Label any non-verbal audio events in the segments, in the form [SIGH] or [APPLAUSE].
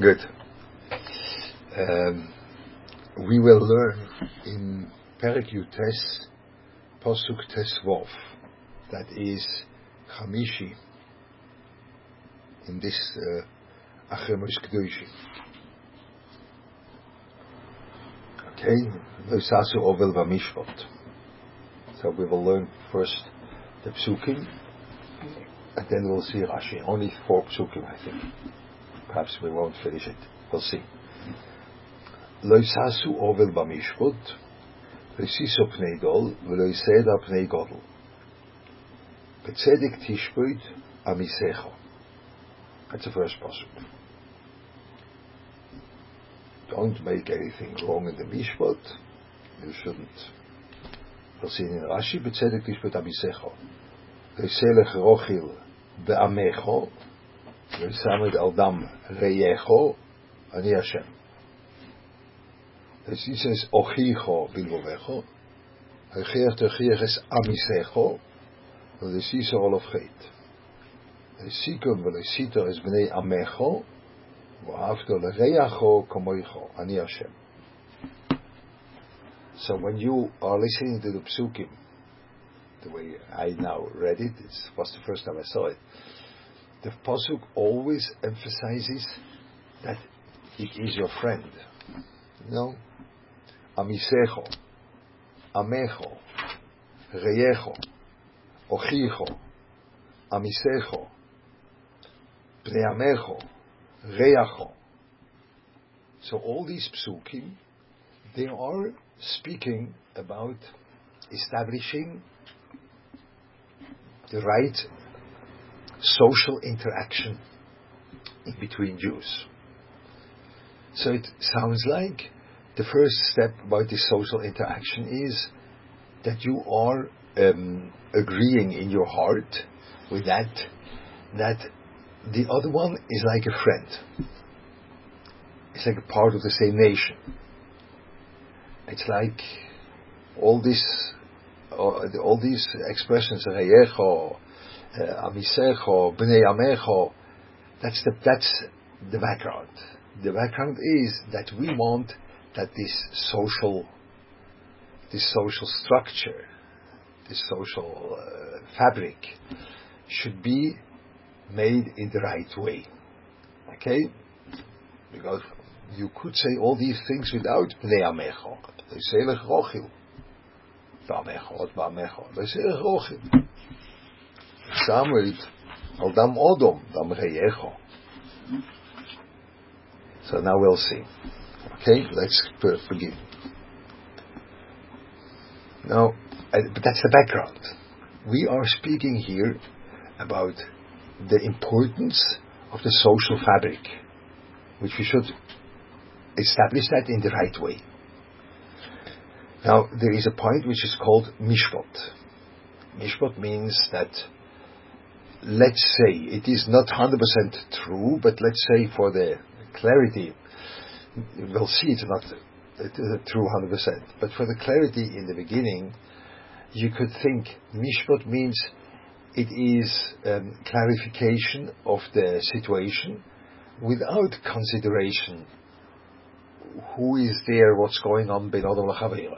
Good. Um, we will learn in Perek Yutes, Posuk Tesvov, that is Chamishi, in this uh, Achemus Kedushi. Okay, Loisasu Ovel Vamishvot. So we will learn first the Psukim, and then we'll see Rashi. Only four Psukim, I think. Perhaps we won't finish it. We'll see. לא יששו אובל במשפוט, וסיסו פני דול, ולא יסדה פני גודל. בצדק תשפוט עמיסך. That's the first pasuk. Don't make anything wrong in the mishpot. You shouldn't. We'll see in Rashi, בצדק תשפוט עמיסך. וסלח רוחיל בעמך, ושמד על דם רייך, אני השם. Dus die says ochicho bilbovecho. Hegeert hegeert amisecho. Dat is hier all of geit. De sikum wel is sito is bnei amecho. Wahavto lereacho komoicho. Ani Hashem. So when you are listening to the psukim, the way I now read it, it was the first time I saw it. The pasuk always emphasizes that it is your friend. You know, Amisejo, Amejo, Reyejo, Ojijo, Amisejo, Preamejo, Reajo. So all these psukim, they are speaking about establishing the right social interaction in between Jews. So it sounds like the first step about this social interaction is that you are um, agreeing in your heart with that that the other one is like a friend. It's like a part of the same nation. It's like all this, all, these expressions, reyecho, uh, amisecho, bnei amecho. That's the that's the background. The background is that we want that this social, this social structure, this social uh, fabric should be made in the right way. Okay? Because you could say all these things without Bnei Amecho. Leiselig rochil. Ba'amecho, ba'amecho. Leiselig rochil. Samuel, al dam odom, dam reyecho. So now we'll see. Okay, let's begin. Now, but that's the background. We are speaking here about the importance of the social fabric, which we should establish that in the right way. Now, there is a point which is called mishpot. Mishpot means that, let's say, it is not 100% true, but let's say for the clarity we'll see it's not true 100%. But for the clarity in the beginning, you could think mishpat means it is um, clarification of the situation without consideration who is there, what's going on, adam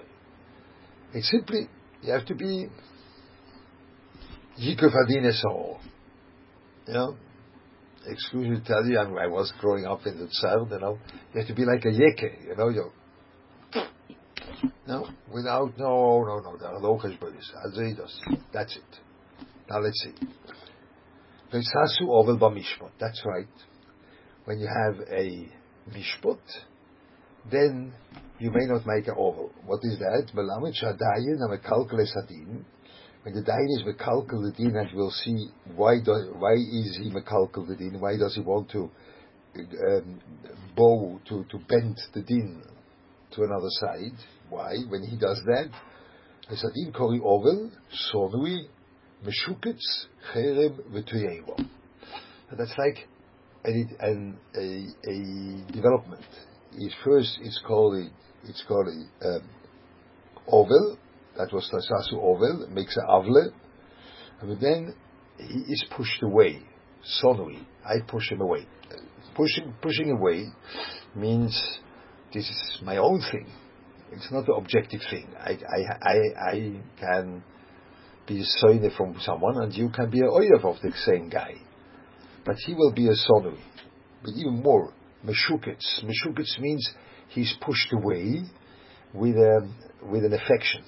It's simply, you have to be yikuf adin You know, excuse me to tell you, I, I was growing up in the Tsar, you know, you have to be like a yeke, you know, you no, without, no, no, no, there are no cheshbonis, that's it. Now let's see. Sasu ovel mishpot. that's right. When you have a mishpot, then you may not make an oval. What is that? Sadin, when the Dain is Mekalkal the Din, and we'll see why do, why is he Mekalkal the Din, why does he want to um, bow, to, to bend the Din to another side, why, when he does that, Hasadin Kori Ovel, Sonui, Meshuketz, Cherem, Vetuyevo. That's like an, a, a development. It first it's called it's called a um, oval, that was Tasasu Ovel, makes an Avle, but then he is pushed away. sonui. I push him away. Pushing, pushing away means this is my own thing. It's not an objective thing. I, I, I, I can be a son from someone and you can be a oyev of the same guy. But he will be a sonui. But even more, meshuketz. Meshuketz means he's pushed away with a, with an affection.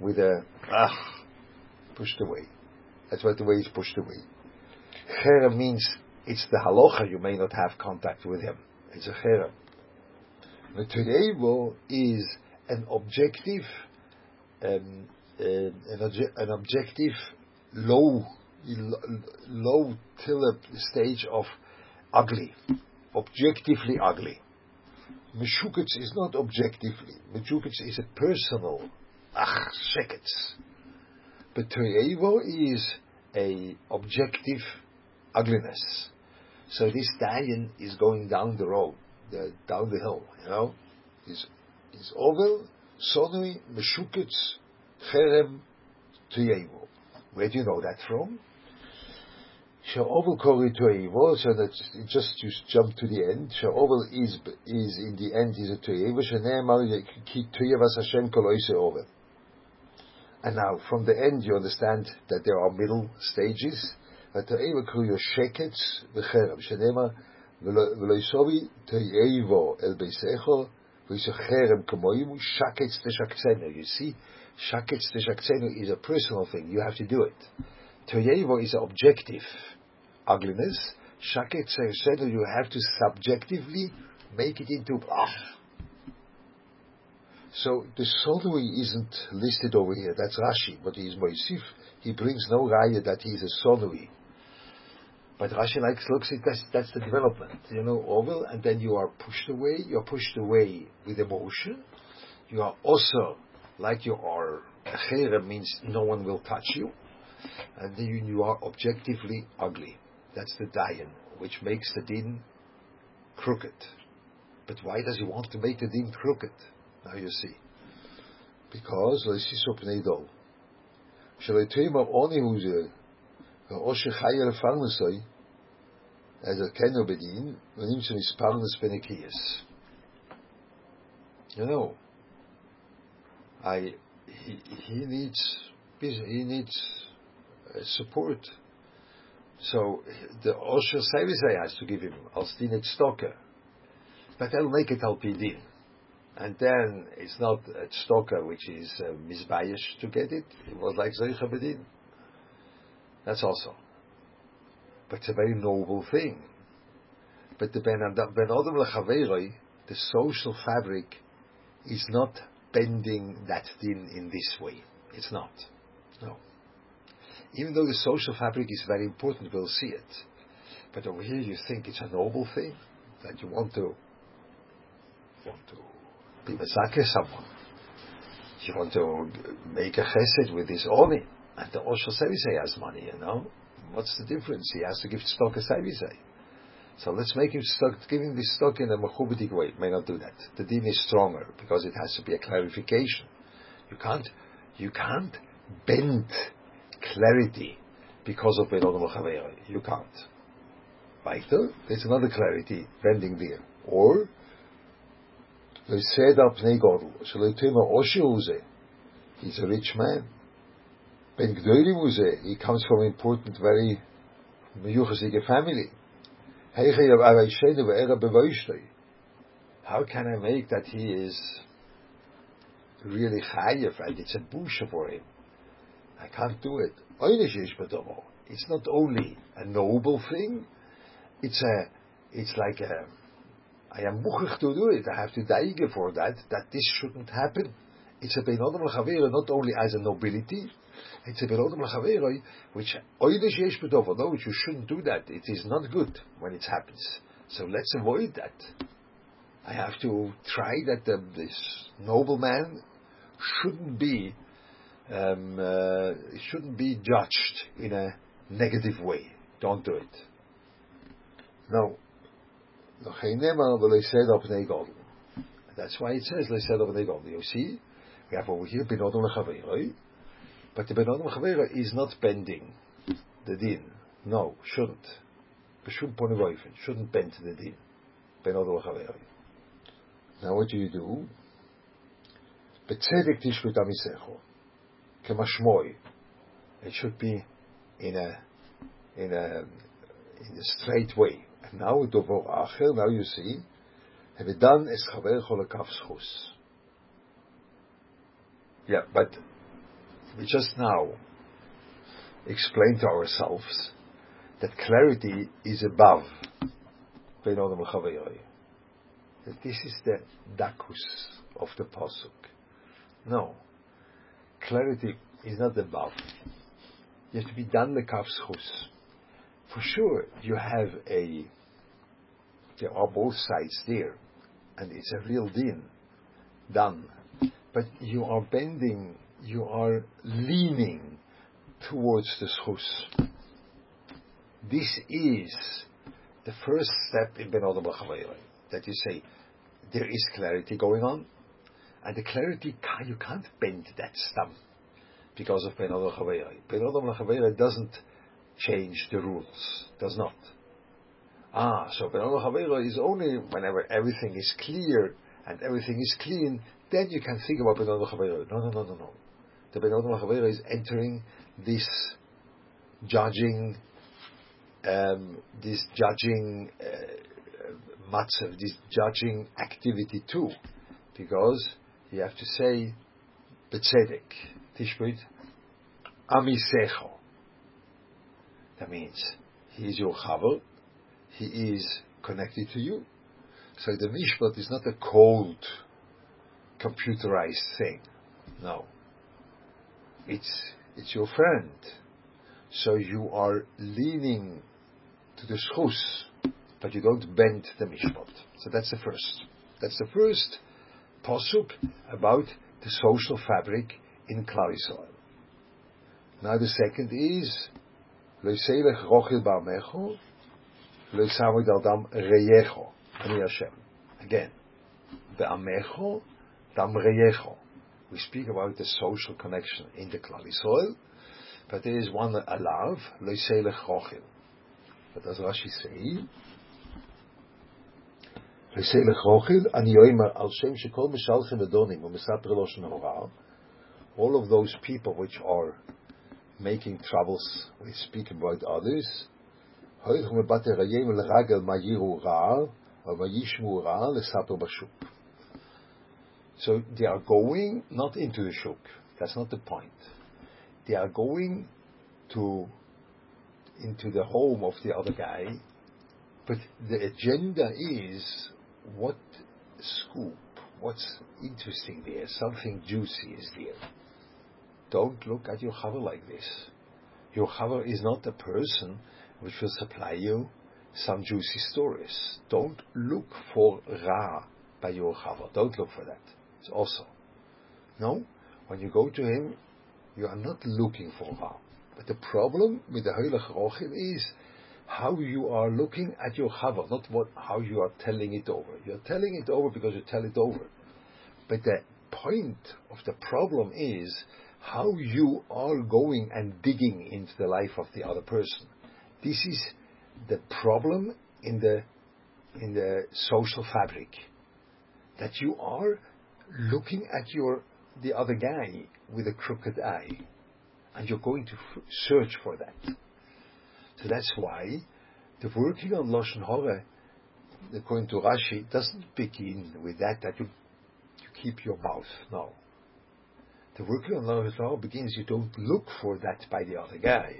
With a, ah, pushed away. That's what the way he's pushed away. Cherem means it's the halacha, you may not have contact with him. It's a cherem. The is an objective, um, uh, an, obje- an, objective low, low till stage of ugly, objectively ugly. Meshuketz is not objectively. Meshuketz is a personal, ach, sheketz. But Toyevo is a objective ugliness. So this stallion is going down the road, the, down the hill, you know. Is is ovel, sonui, meshuketz, cherem, Toyevo. Where do you know that from? Sha'ovel kori to'evo, so that just you jump to the end. Sha'ovel is is in the end is a to'evo. Shene'emar ki to'evas Hashem koloise over. And now, from the end, you understand that there are middle stages. Ha'to'evo kori shekets v'cherem. Shene'emar v'loisovi to'evo el beisecho v'yisocherem k'moyim shekets teshaksenu. You see, shekets teshaksenu is a personal thing. You have to do it. Toyevo is an objective ugliness. Shakets teshaktsenu, you have to subjectively make it into, ah, so the Sonui isn't listed over here. That's Rashi, but he is Moisif. He brings no raya that he is a Sonui. But Rashi likes looks at that's, that's the development, you know, Oval, and then you are pushed away. You are pushed away with emotion. You are also like you are. Chere means no one will touch you, and then you are objectively ugly. That's the dayan, which makes the din crooked. But why does he want to make the din crooked? Now you see. Because, as a Keno Bedin, Venim Sem Isparnes Benekias. You know, I, he, he needs, he needs uh, support. So the Osher Sevisei has to give him, als die net stokken. But that'll make it Alpidin. And then it's not a stoker which is uh, misbayish to get it. It was like Zeicha Bedin. That's also. But it's a very noble thing. But the Ben Adam Lechaveroi, the social fabric, is not bending that din in this way. It's not. No. Even though the social fabric is very important, we'll see it. But over here you think it's a noble thing that you want to want to be Masake someone. You want to make a chesed with his Oni. And the Osho Sevisei has money, you know. What's the difference? He has to give stock a Sevisei. So let's make him stock, him this stock in a machubidik way. May not do that. The din is stronger because it has to be a clarification. You can't, you can't bend clarity because of Benodom You can't. Weiter, there's another clarity bending there. Or so they told him, "Oshuze, He's a rich man. Ben Gdoilim he comes from an important, very meyuchasige family. How can I make that he is really chayev and it's a busha for him? I can't do it. It's not only a noble thing, it's a, it's like a, I am muchich to do it. I have to die for that, that this shouldn't happen. It's a Benodam L'Chavera not only as a nobility, it's a Benodam L'Chavera which, oidish yesh no, which you shouldn't do that. It is not good when it happens. So let's avoid that. I have to try that um, this nobleman shouldn't be um, uh, shouldn't be judged in a negative way. Don't do it. No, that's why it says. You see, we have over here Benodom Lechaveiroi, but the Benodom Lechaveiroi is not bending the din. No, shouldn't. Shouldn't bend the din. Ben Now what do you do? Kemashmoi. It should be in a in a in a straight way. And now dovo acher, now you see, have done es chaver cholakav schus. Yeah, but we just now explained to ourselves that clarity is above that this is the dakus of the pasuk. No, clarity is not above. You have to be done the kafschus. For sure, you have a. There are both sides there, and it's a real din, done. But you are bending, you are leaning towards the schus. This is the first step in Ben Adam that you say there is clarity going on, and the clarity you can't bend that stump because of Ben Adam Ben Adam doesn't change the rules, does not. Ah, so Ben Adam is only whenever everything is clear and everything is clean, then you can think about Ben Adam No, no, no, no, no. The Ben Adam is entering this judging um, this judging uh, matzav, this judging activity too, because you have to say betzedek, tishbit, amisecho. That means he is your chaver, he is connected to you. So the mishpat is not a cold, computerized thing. No. It's, it's your friend. So you are leaning to the schus, but you don't bend the mishpat. So that's the first. That's the first posuk about the social fabric in Klal Yisrael. Now the second is Loiselech rochil ba'amecho, loisamud dam reyecho, ani Hashem. Again, be'amecho dam reyecho. We speak about the social connection in the Klal Yisrael, but there is one alav, loiselech rochil. What does Rashi say? All of those people which are making troubles, we speak about others, So they are going not into the shuk. That's not the point. They are going to into the home of the other guy, but the agenda is what scoop, what's interesting there, something juicy is there. Don't look at your chaver like this. Your chaver is not a person which will supply you some juicy stories. Don't look for ra by your chaver. Don't look for that. It's also. No, when you go to him, you are not looking for ra. But the problem with the Heilige Rochim is how you are looking at your Chava, not what, how you are telling it over. You're telling it over because you tell it over. But the point of the problem is how you are going and digging into the life of the other person. This is the problem in the in the social fabric that you are looking at your the other guy with a crooked eye and you're going to f- search for that. So that's why the working on Lashon Hara, according to Rashi, doesn't begin with that, that you, you keep your mouth. No. The working on Lashon Hara begins, you don't look for that by the other guy.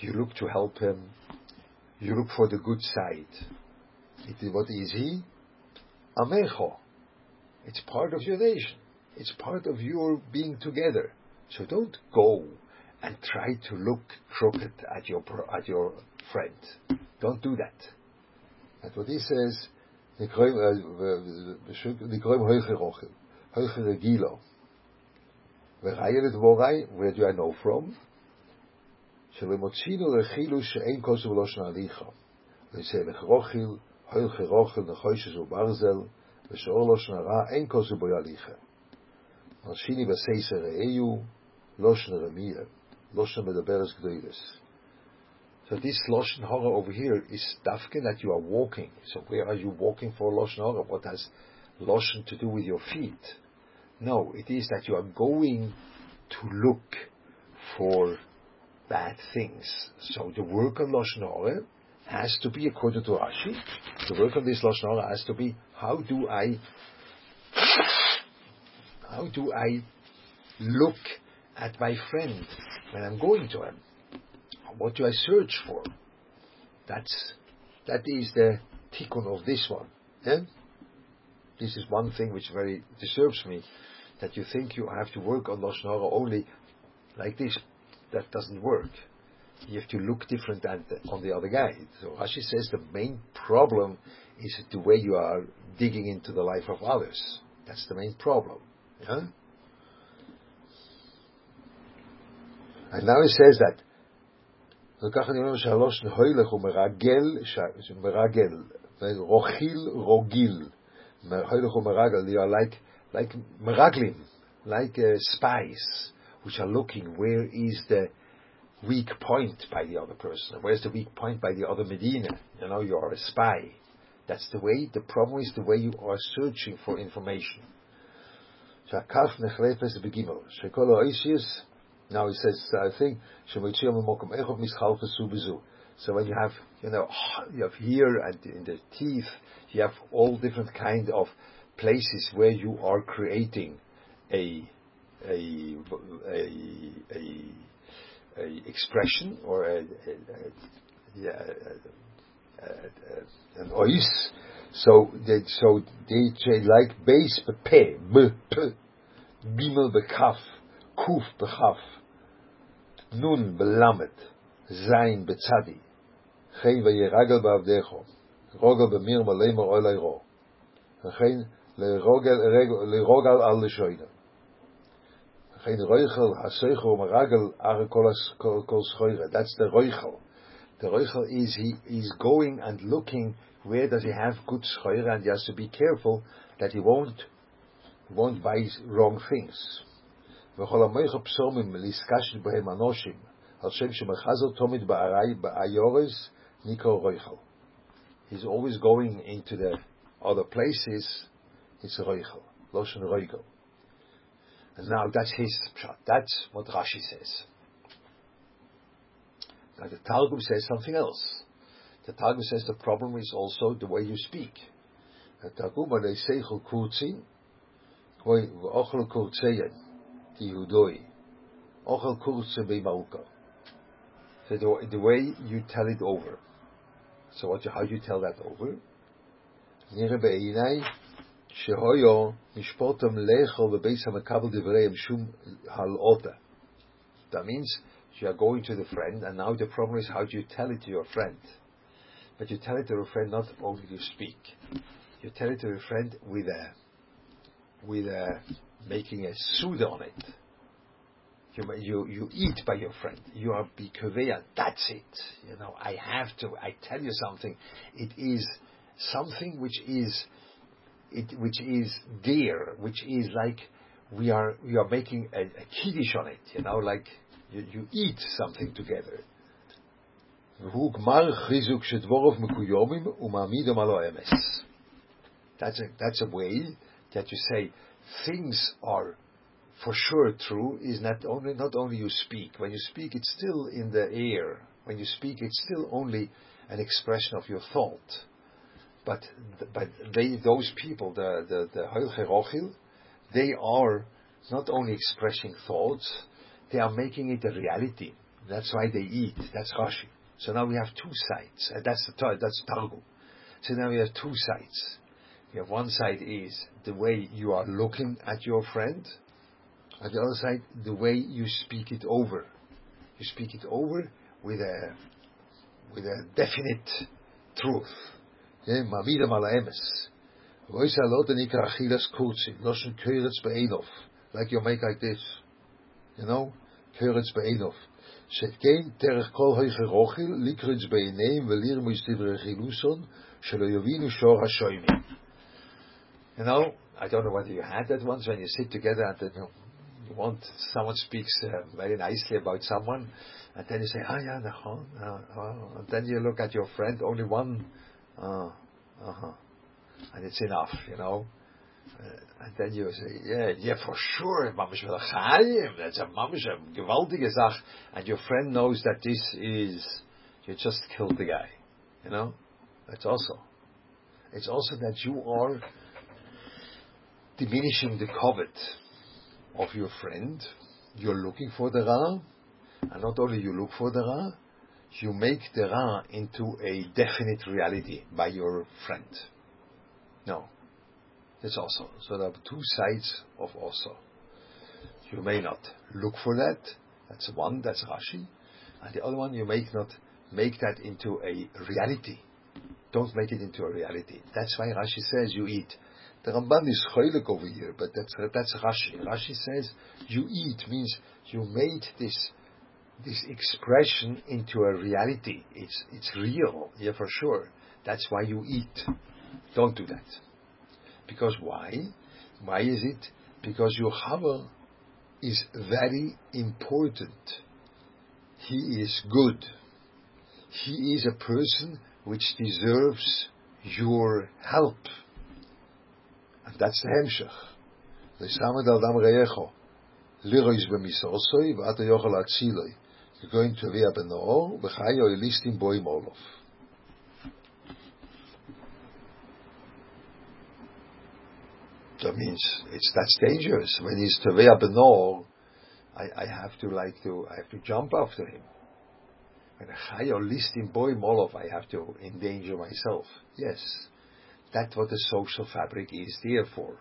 You look to help him. You look for the good side. It, what is he? Amecho. It's part of your nation. It's part of your being together. So don't go and try to look crooked at your at your friend. Don't do that. That's what he says. לקרואים הויכר אוכל, הויכר רגילו. וראיה לדבורי, where do I know from? שלמוצינו רכילו שאין כוסו ולא שנעליך. לסלך רוחיל, הויכר רוחיל נחוישס וברזל, ושאור לא שנרע אין כוסו בו יליכה. מלשיני בסייסר ראיו, Loshen Ramiyah, Loshen Medaberes. So this Lashon Hara over here is Dafkin that you are walking. So where are you walking for Lashon Hara? What has Lashon to do with your feet? No, it is that you are going to look for bad things. So the work of Lashon Hara has to be, according to Rashi, the work of this Lashon Hara has to be, how do I, how do I look at my friend when I'm going to him? What do I search for? That's that is the tikkun of this one. Yeah? This is one thing which very disturbs me, that you think you have to work on Lashon Hara only like this. That doesn't work. You have to look different than the, on the other guy. So Rashi says the main problem is the way you are digging into the life of others. That's the main problem. Yeah? And now he says that וכך אני אומר שהלושן הוילך הוא מרגל, מרגל, רוחיל רוגיל, הוילך הוא מרגל, they are like, like meraglim, like uh, spies, which are looking where is the weak point by the other person, where's the weak point by the other Medina, you know, you are a spy. That's the way, the problem is the way you are searching for information. שהכף נחלפת בגימל, שכל האישיס now he says, uh, I think, so when you have, you know, you have here and in the teeth, you have all different kind of places where you are creating a, a, a, a, a expression or a yeah, an ois. So they, so they say like base pe, b, p, gimel bekaf, kuf bekaf, נון בלמד, זין בצדי, חן וירגל בעבדךו, רוגל במיר מלמר אוי לירו, וכן לרוגל על לשוינה. וכן רויכל הסויכו ומרגל אחרי כל סחוירה, that's the רויכל. The רויכל is he is going and looking where does he have good schoira and he has to be careful that he won't won't buy wrong things. וכל המויך פסומים ליסקשת בהם אנושים, על שם שמחזר תומד באיורס, ניקרו רויכל. He's always going into the other places, it's רויכל, לושן רויגל. And now that's his shot. That's what Rashi says. Now the Targum says something else. The Targum says the problem is also the way you speak. The Targum, they say, kurtzin, ochel kurtzeyen. Yehudoi. Ochel kol. So the, the way you tell it over. So what, how do you tell that over? Nire shehoyo hamakabel. That means you are going to the friend, and now the problem is how do you tell it to your friend? But you tell it to your friend not only to speak. You tell it to your friend with a, with a, making a suda on it. You, you, you eat by your friend. You are bikuveya. That's it. You know, I have to. I tell you something. It is something which is, it, which is dear, which is like we are, we are making a, a kiddush on it. You know, like you, you eat something together. That's a, that's a way that you say things are for sure true is not only not only you speak. When you speak, it's still in the air. When you speak, it's still only an expression of your thought. But but they those people, the the the they are not only expressing thoughts, they are making it a reality. That's why they eat. That's Rashi. So now we have two sides. And that's the that's Targum. So now we have two sides. You have one side is the way you are looking at your friend, on the other side, the way you speak it over. You speak it over with a with a definite truth. Mamida malaemes. Like you make like this. You know? Keretz be'enof. שכן דרך כל היכרוחיל לקרץ בעיניהם ולרמו דברי חילוסון שלא יבינו שור השוימים. you know, I don't know whether you had that once when you sit together and then You want someone speaks uh, very nicely about someone, and then you say, "Ah, yeah, no, uh, and then you look at your friend, only one, uh, uh-huh, and it's enough, you know. Uh, and then you say, yeah, yeah, for sure, mamish. That's a mamish a gewaltige Sach, and your friend knows that this is you just killed the guy, you know. That's also. It's also that you are diminishing the covet of your friend. You're looking for the Ra, and not only you look for the Ra, you make the Ra into a definite reality by your friend. No. That's also. So there are two sides of also. You may not look for that. That's one, that's Rashi. And the other one, you make not make that into a reality. Don't make it into a reality. That's why Rashi says you eat. The Ramban is choilik over here, but that's that's Rashi. Rashi says you eat means you made this this expression into a reality. It's it's real, yeah, for sure. That's why you eat. Don't do that. Because why? Why is it? Because your Chaver is very important. He is good. He is a person which deserves your help. That's the Hemshech. Lesamed al dam reyecho. Lirois b'misosoi v'ata yochel atziloi. You're going to Via Benor, v'chayo elistim boim olof. That means it's that's dangerous. When he's Tevea Benor, I, I have to like to I have to jump after him. When a chayo listim boy molov, I have to endanger myself. Yes, that's what the social fabric is there for.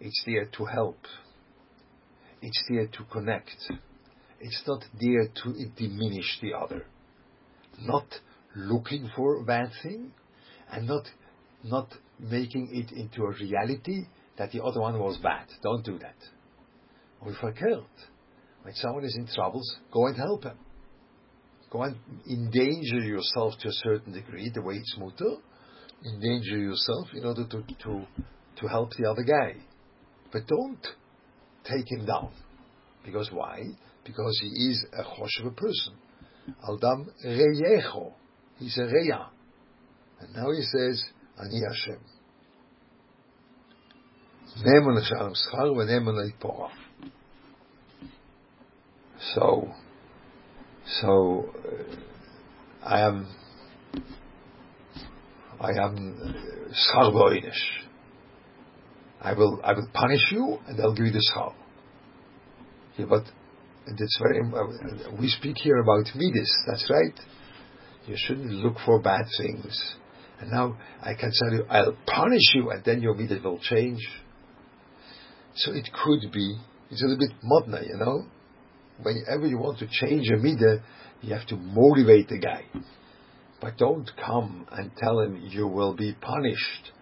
It's there to help. It's there to connect. It's not there to diminish the other. Not looking for bad thing, and not not making it into a reality that the other one was bad. Don't do that. Or verkehrt. When someone is in troubles, go and help him. Go and endanger yourself to a certain degree, the way it's mutter endanger yourself in order to, to, to help the other guy. But don't take him down. Because why? Because he is a choshev person. Aldam reyecho. He's a reya. And now he says, Ani Hashem. So, so, uh, I am I am schar ba'inish. I will, I will punish you, and I'll give you the schar. Yeah, but it's very. Uh, we speak here about midas. That's right. You shouldn't look for bad things. And now I can tell you, I'll punish you, and then your midas will change. So it could be, it's a little bit modna, you know. Whenever you want to change a midah, you have to motivate the guy. But don't come and tell him you will be punished.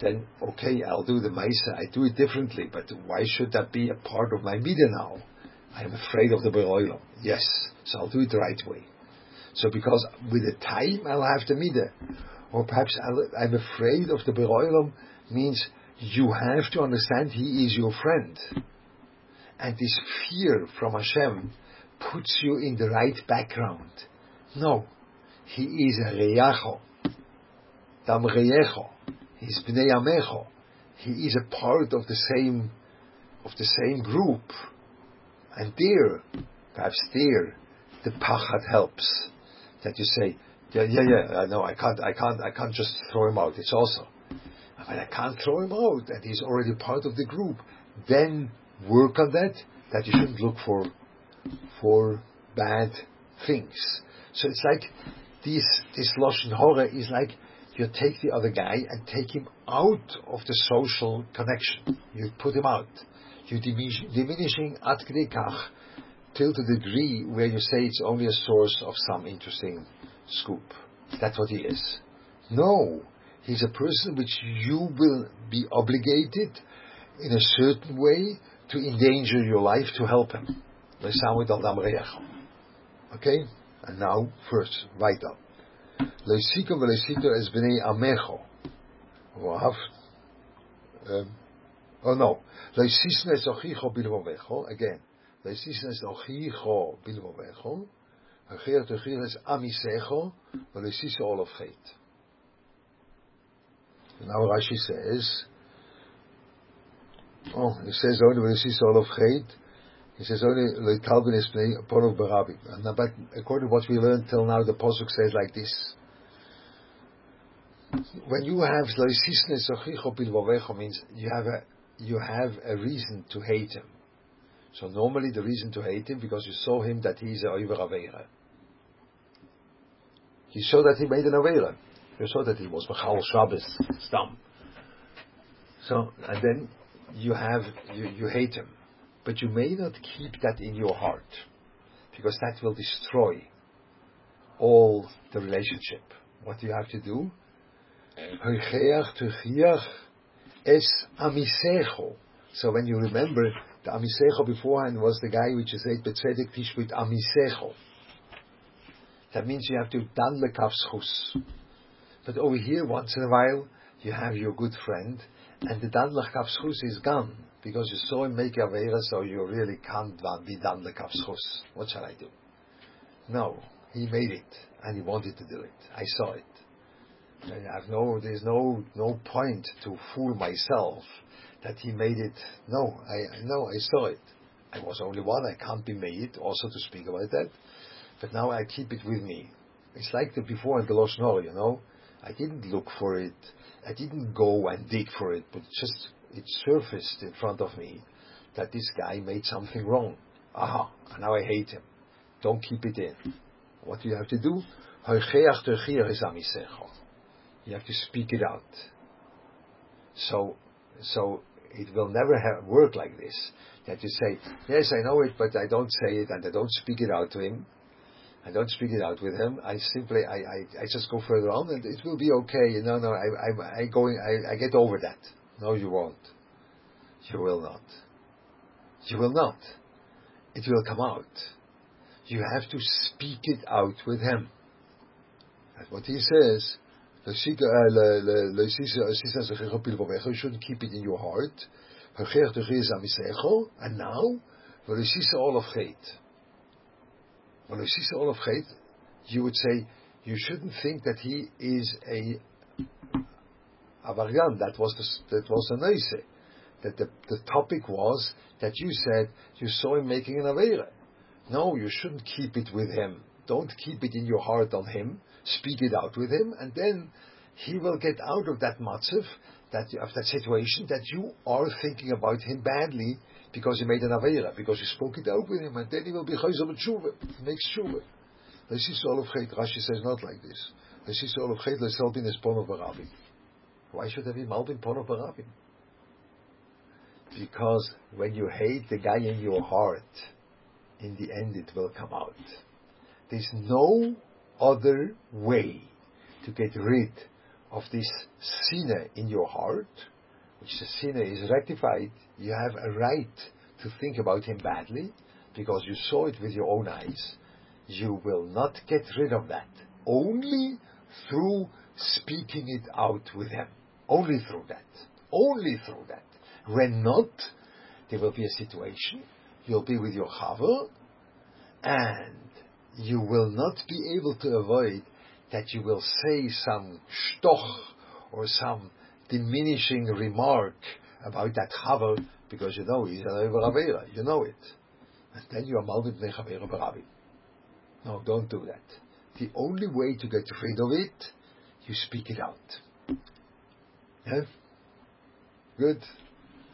Then, okay, I'll do the Maisa, I do it differently, but why should that be a part of my midah now? I am afraid of the Beroilam. Yes, so I'll do it the right way. So because with the time I'll have the midah, or perhaps i am afraid of the Beroilam means you have to understand He is your friend. And this fear from Hashem puts you in the right background. No, He is a Reyacho. Dam Reyecho. He's Bnei Amecho. He is a part of the same, of the same group. And there, perhaps there, the pachad helps. That you say, yeah, yeah, yeah, I know, I can't, I can't, I can't just throw him out. It's also, but I can't throw him out, and he's already part of the group. Then work on that, that you shouldn't look for, for bad things. So it's like this, this Lashon Hora is like you take the other guy and take him out of the social connection. You put him out. You diminish, diminishing at kach till the degree where you say it's only a source of some interesting scoop. That's what he is. No, He's a person which you will be obligated in a certain way to endanger your life to help him. Okay? And now, first, weiter. Leisikum v'leisito es b'nei amecho. Wav. Um, Oh no. Leisisnes ochicho bilvovecho. Again. Leisisnes ochicho bilvovecho. Hagir techiles amisecho. Leisise all of chet. Now Rashi says, oh, he says only Leisise all of chet. He says only le Talbin is upon Barabi. And but according to what we learned till now, the pasuk says like this. When you have means you have a you have a reason to hate him. So normally the reason to hate him because you saw him that he's a over avera. You saw that he made an avera. You saw that he was machal Shabbos stam. So and then you have you, you hate him, but you may not keep that in your heart because that will destroy all the relationship. What do you have to do? So when you remember, the amisecho beforehand was the guy which is said betzedek tishbit amisecho. That means you have to dan lekavschus. But over here, once in a while, you have your good friend, and the dan lekavschus is gone because you saw him make avera, so you really can't be dan lekavschus. What shall I do? No, he made it, and he wanted to do it. I saw it. And I have no, there's no, no point to fool myself that he made it. No, I, no, I saw it. I was only one. I can't be made also to speak about that. But now I keep it with me. It's like the before and the Lashon you know. I didn't look for it. I didn't go and dig for it, but just it surfaced in front of me that this guy made something wrong. Aha, now I hate him. Don't keep it in. What do you have to do? You have to speak it out. So, so it will never have, work like this. That you say, yes, I know it, but I don't say it and I don't speak it out to him. I don't speak it out with him. I simply, I, I, I just go further on and it will be okay. No, no, I, I, I going, I, I get over that. No, you won't. You will not. You will not. It will come out. You have to speak it out with him. That's what he says. You shouldn't keep it in your heart. And now, all of all of you would say, you shouldn't think that he is a avarian. That was the, that was a noise. That the, the topic was that you said you saw him making an avera. No, you shouldn't keep it with him. Don't keep it in your heart on him speak it out with him, and then he will get out of that matzav, that of that situation that you are thinking about him badly because he made an avera, because you spoke it out with him, and then he will be chayzah b'tshuva, makes tshuva. Chet, Rashi says not like this. All of chet, leselbin is pon of barabim. Why should there be malbin pon of barabim? Because when you hate the guy in your heart, in the end it will come out. There's no other way to get rid of this sinner in your heart, which the sinner is rectified, you have a right to think about him badly because you saw it with your own eyes. You will not get rid of that. Only through speaking it out with him. Only through that. Only through that. When not, there will be a situation. You'll be with your chaver, and you will not be able to avoid that you will say some shtoch or some diminishing remark about that chaver because you know he's an Avera, you know it. And then you are Malvin Nechavera Barabi. No, don't do that. The only way to get rid of it, you speak it out. Yeah. Good.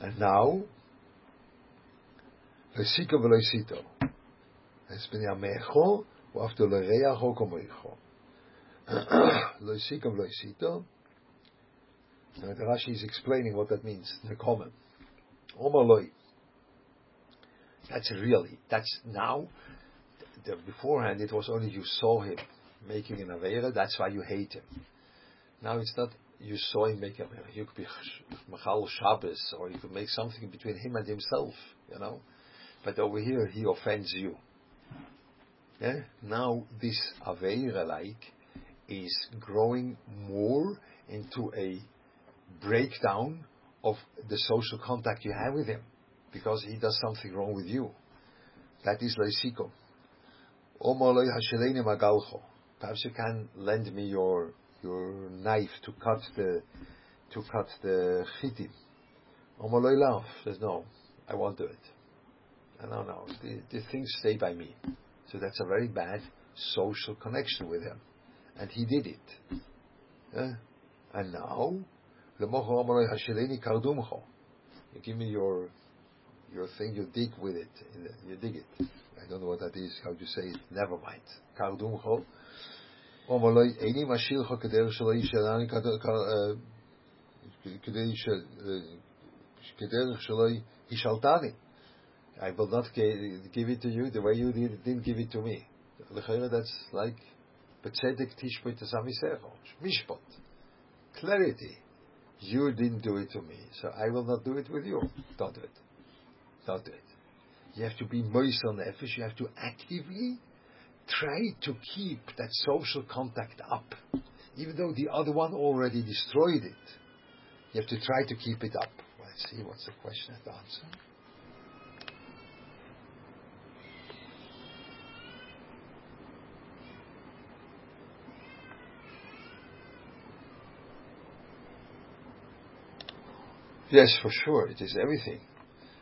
And now, Lesika v'leisito. Es b'nyamecho after l'reacho k'omricho. Lesika [CLEARS THROAT] v'leisito. Now, the Rashi is explaining what that means in the comment. Omaloi. That's really, that's now. The, beforehand, it was only you saw him making an Avera, that's why you hate him. Now it's not you saw him make a You could be Shabbos, or you could make something between him and himself, you know. But over here, he offends you. Yeah? Now this Aveira like is growing more into a breakdown of the social contact you have with him, because he does something wrong with you. That is leisikom. Perhaps you can lend me your your knife to cut the to cut the chitim. Omaloy says no, I won't do it. No, no, the, the things stay by me. So that's a very bad social connection with him, and he did it. Yeah? And now, lemocho omoloi hasheleni kardumcho. you give me your your thing, you dig with it, you dig it. I don't know what that is, how to say it, never mind. Kardumcho. איני משאיר לך כדרך שלא ישלני כדרך שלא ישלטני. I will not give it to you the way you did, didn't give it to me. That's like בצדק תשפוט את עמיסך. משפט. Clarity. You didn't do it to me, so I will not do it with you. Don't do it. Don't do it. You have to be moist on nefesh. You have to actively try to keep that social contact up, even though the other one already destroyed it. You have to try to keep it up. Let's see what's the question and answer. Yes, for sure, it is everything.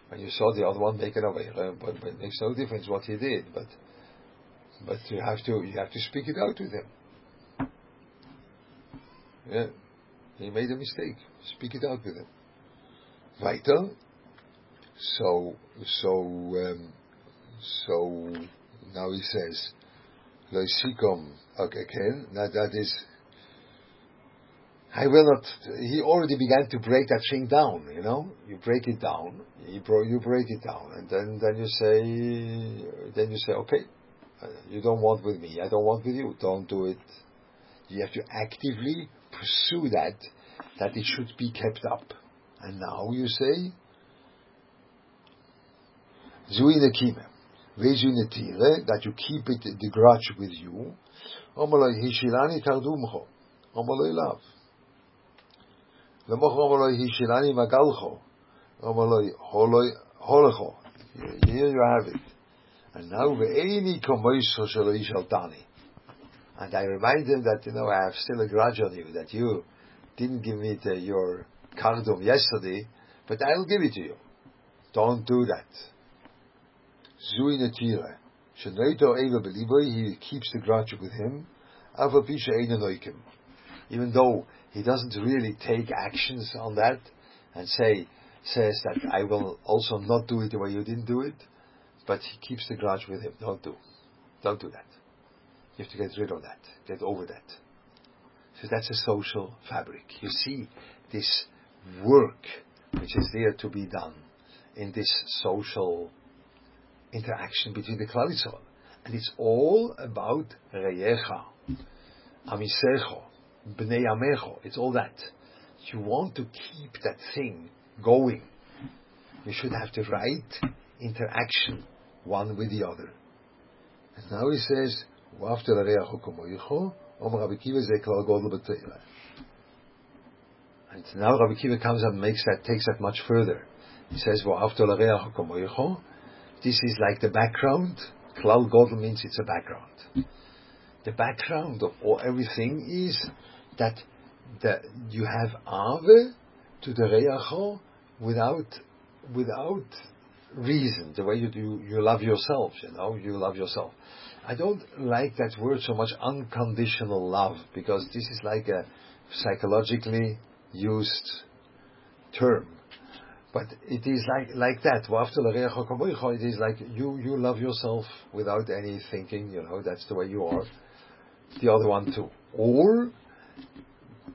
When you saw the other one make it away, it makes no difference what he did. But but you have to you have to speak it out to them. Yeah, he made a mistake. Speak it out with him. Weiter. So so um, so now he says, "Loisikom again." Now that is I will not. He already began to break that thing down. You know, you break it down. You, bro, you break it down, and then then you say, then you say, okay, you don't want with me. I don't want with you. Don't do it. You have to actively pursue that, that it should be kept up. And now you say, Zuinakime, Vezuinatire, that you keep it, the grudge with you. Omaloi Hishilani tardumcho. Omaloi Love. Lemoch Omaloi Hishilani Magalcho, Omaloi Holocho. Here you have it. And now, ve'eni komoisho shelo yishaltani. And I remind him that, you know, I have still a grudge on you, that you didn't give me the, your kardum yesterday, but I'll give it to you. Don't do that. Zui netire. Shenoito eva beliboy, he keeps the grudge with him. Ava pisha Even though he doesn't really take actions on that and say says that I will also not do it the way you didn't do it, but he keeps the grudge with him. Don't do, don't do that. You have to get rid of that, get over that. So that's a social fabric. You see this work which is there to be done in this social interaction between the Klal And it's all about Reyecha, Amisecho, Bnei Amecho. It's all that. You want to keep that thing going. You should have the right interaction one with the other. And now he says, after and now Rabbi Kiva comes up and makes that, takes that much further. He says, This is like the background. Klal Godel means it's a background. The background of all, everything is that that you have ave to the reacho without without reason. The way you do, you love yourself. You know, you love yourself. I don't like that word so much, unconditional love, because this is like a psychologically used term. But it is like like that. It is like you you love yourself without any thinking. You know that's the way you are. The other one too, or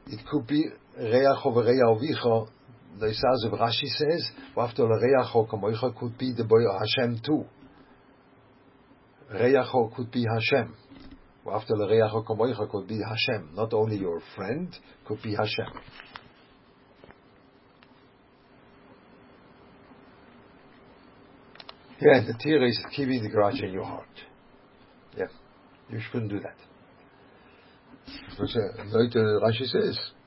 it could be Of Rashi says, Wafto Reach Kamoicha could be the boy Hashem too. Reach could be Hashem. After the Reach Kamoicha could be Hashem. Not only your friend, could be Hashem. Yeah, the tear is keeping the grudge in your heart. Yeah, you shouldn't do that. Rashi says, "Shenoita eiva beliboi."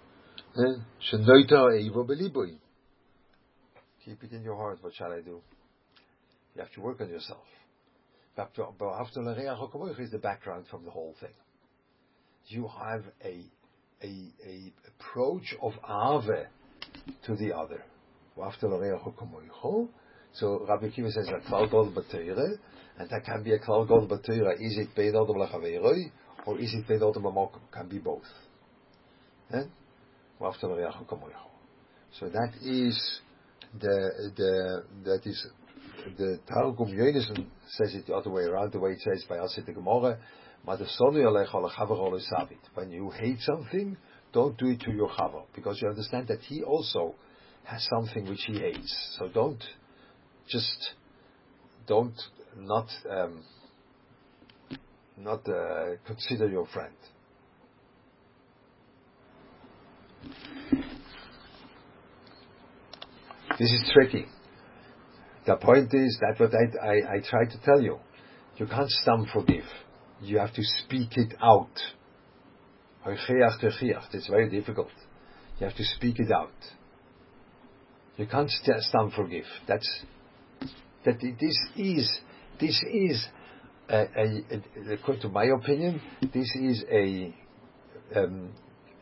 Keep it in your heart. What shall I do? You have to work on yourself. Is the background from the whole thing. You have a, a, a approach of Ave to the other. So Rabbi Akiva says a klal gol and that can be a klal gol. Is it bein odom lechaveiroi, or is it bein odom b'mokum? Can be both. Eh? So that is the the that is the Targum Yonason says it the other way around, the way it says by Asit Gemara. When you hate something, don't do it to your chaver, because you understand that he also has something which he hates. So don't just don't not um, not uh, consider your friend. This is tricky. The point is that what I, I, I try to tell you. You can't stum forgive. You have to speak it out. It's very difficult. You have to speak it out. You can't stum forgive. That's that. This is this is a, a, a, according to my opinion, this is a um,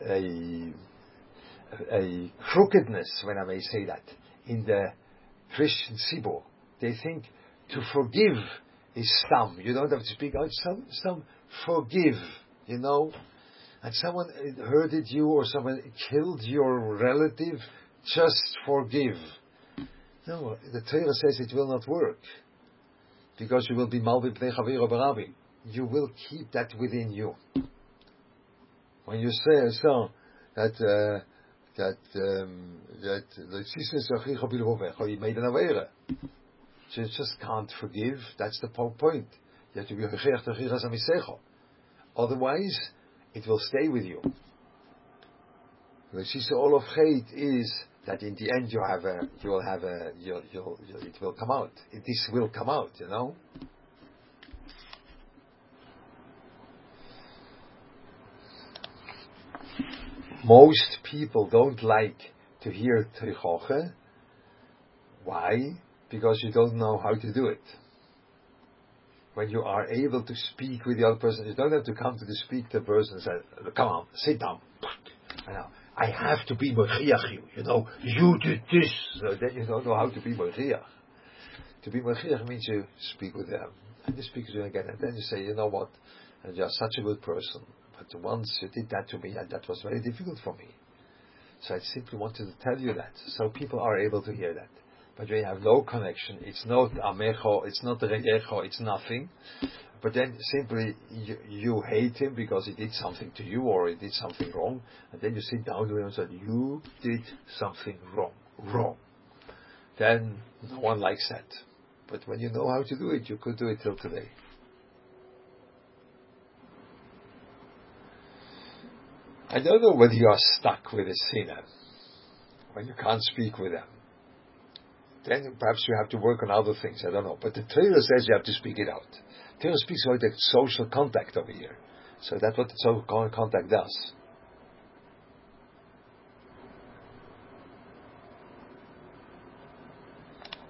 a a crookedness, when I may say that, in the Christian Sibor. They think to forgive is some. You don't have to speak out. Some, some forgive, you know. And someone hurted you or someone killed your relative, just forgive. No, the Torah says it will not work. Because you will be malvib barabi. You will keep that within you. When you say so that uh, that um, that the you made an avera. So you just can't forgive. That's the point. You have to be a samise Otherwise, it will stay with you. The sisa all of hate is that in the end you have a, you will have a, you'll, you'll, you'll, it will come out. This will come out, you know. Most people don't like to hear Trichoche. Why? Because you don't know how to do it. When you are able to speak with the other person, you don't have to come to the speak the person and say, come on, sit down. I have to be Mochiach you, you know, you did this. So then you don't know how to be Mochiach. To be Mochiach means you speak with them. And you speak to them again, and then you say, you know what, you're such a good person. But once you did that to me, and that was very difficult for me. So I simply wanted to tell you that, so people are able to hear that. But you have no connection, it's not amecho, it's not reyecho, it's nothing. But then simply you, you, hate him because he did something to you or he did something wrong, and then you sit down with him and say, "You did something wrong, wrong." Then no one likes that. But when you know how to do it, you could do it till today. I don't know whether you are stuck with a sinner when you can't speak with them. Then perhaps you have to work on other things. I don't know. But the Torah says you have to speak it out. Torah speaks about the social contact over here. So that's what the social contact does.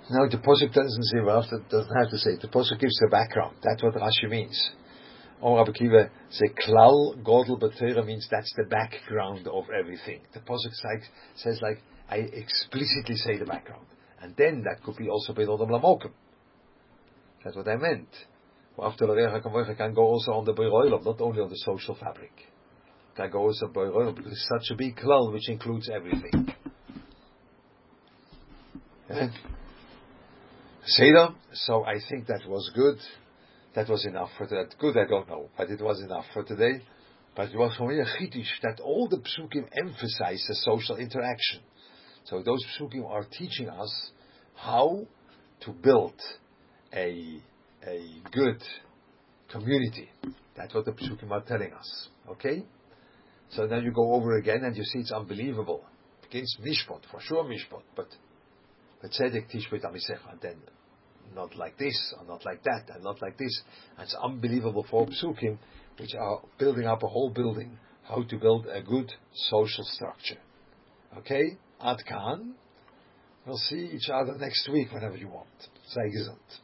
Now the Pasuk doesn't say well, doesn't have to say. The Pasuk gives the background. That's what Rashi means. Or Rabbi Kiva say klal godel b'teira means that's the background of everything. The pasuk says like I explicitly say the background, and then that could be also bedodam lamokim. That's what I meant. After the can go also on the boiroilov, not only on the social fabric. Can go also boiroilov because it's such a big klal which includes everything. Yeah. Seder. So I think that was good. That was enough for that. Good, I don't know, but it was enough for today. But it was for me a chitish that all the psukim emphasize the social interaction. So those psukim are teaching us how to build a a good community. That's what the psukim are telling us. Okay. So then you go over again and you see it's unbelievable. Against mishpot, for sure mishpot, but but tzedek tishbet amisecha. Then not like this, or not like that, and not like this. And it's unbelievable for psukim, which are building up a whole building, how to build a good social structure. Okay, Ad Kan. We'll see each other next week whenever you want. Sei gesund.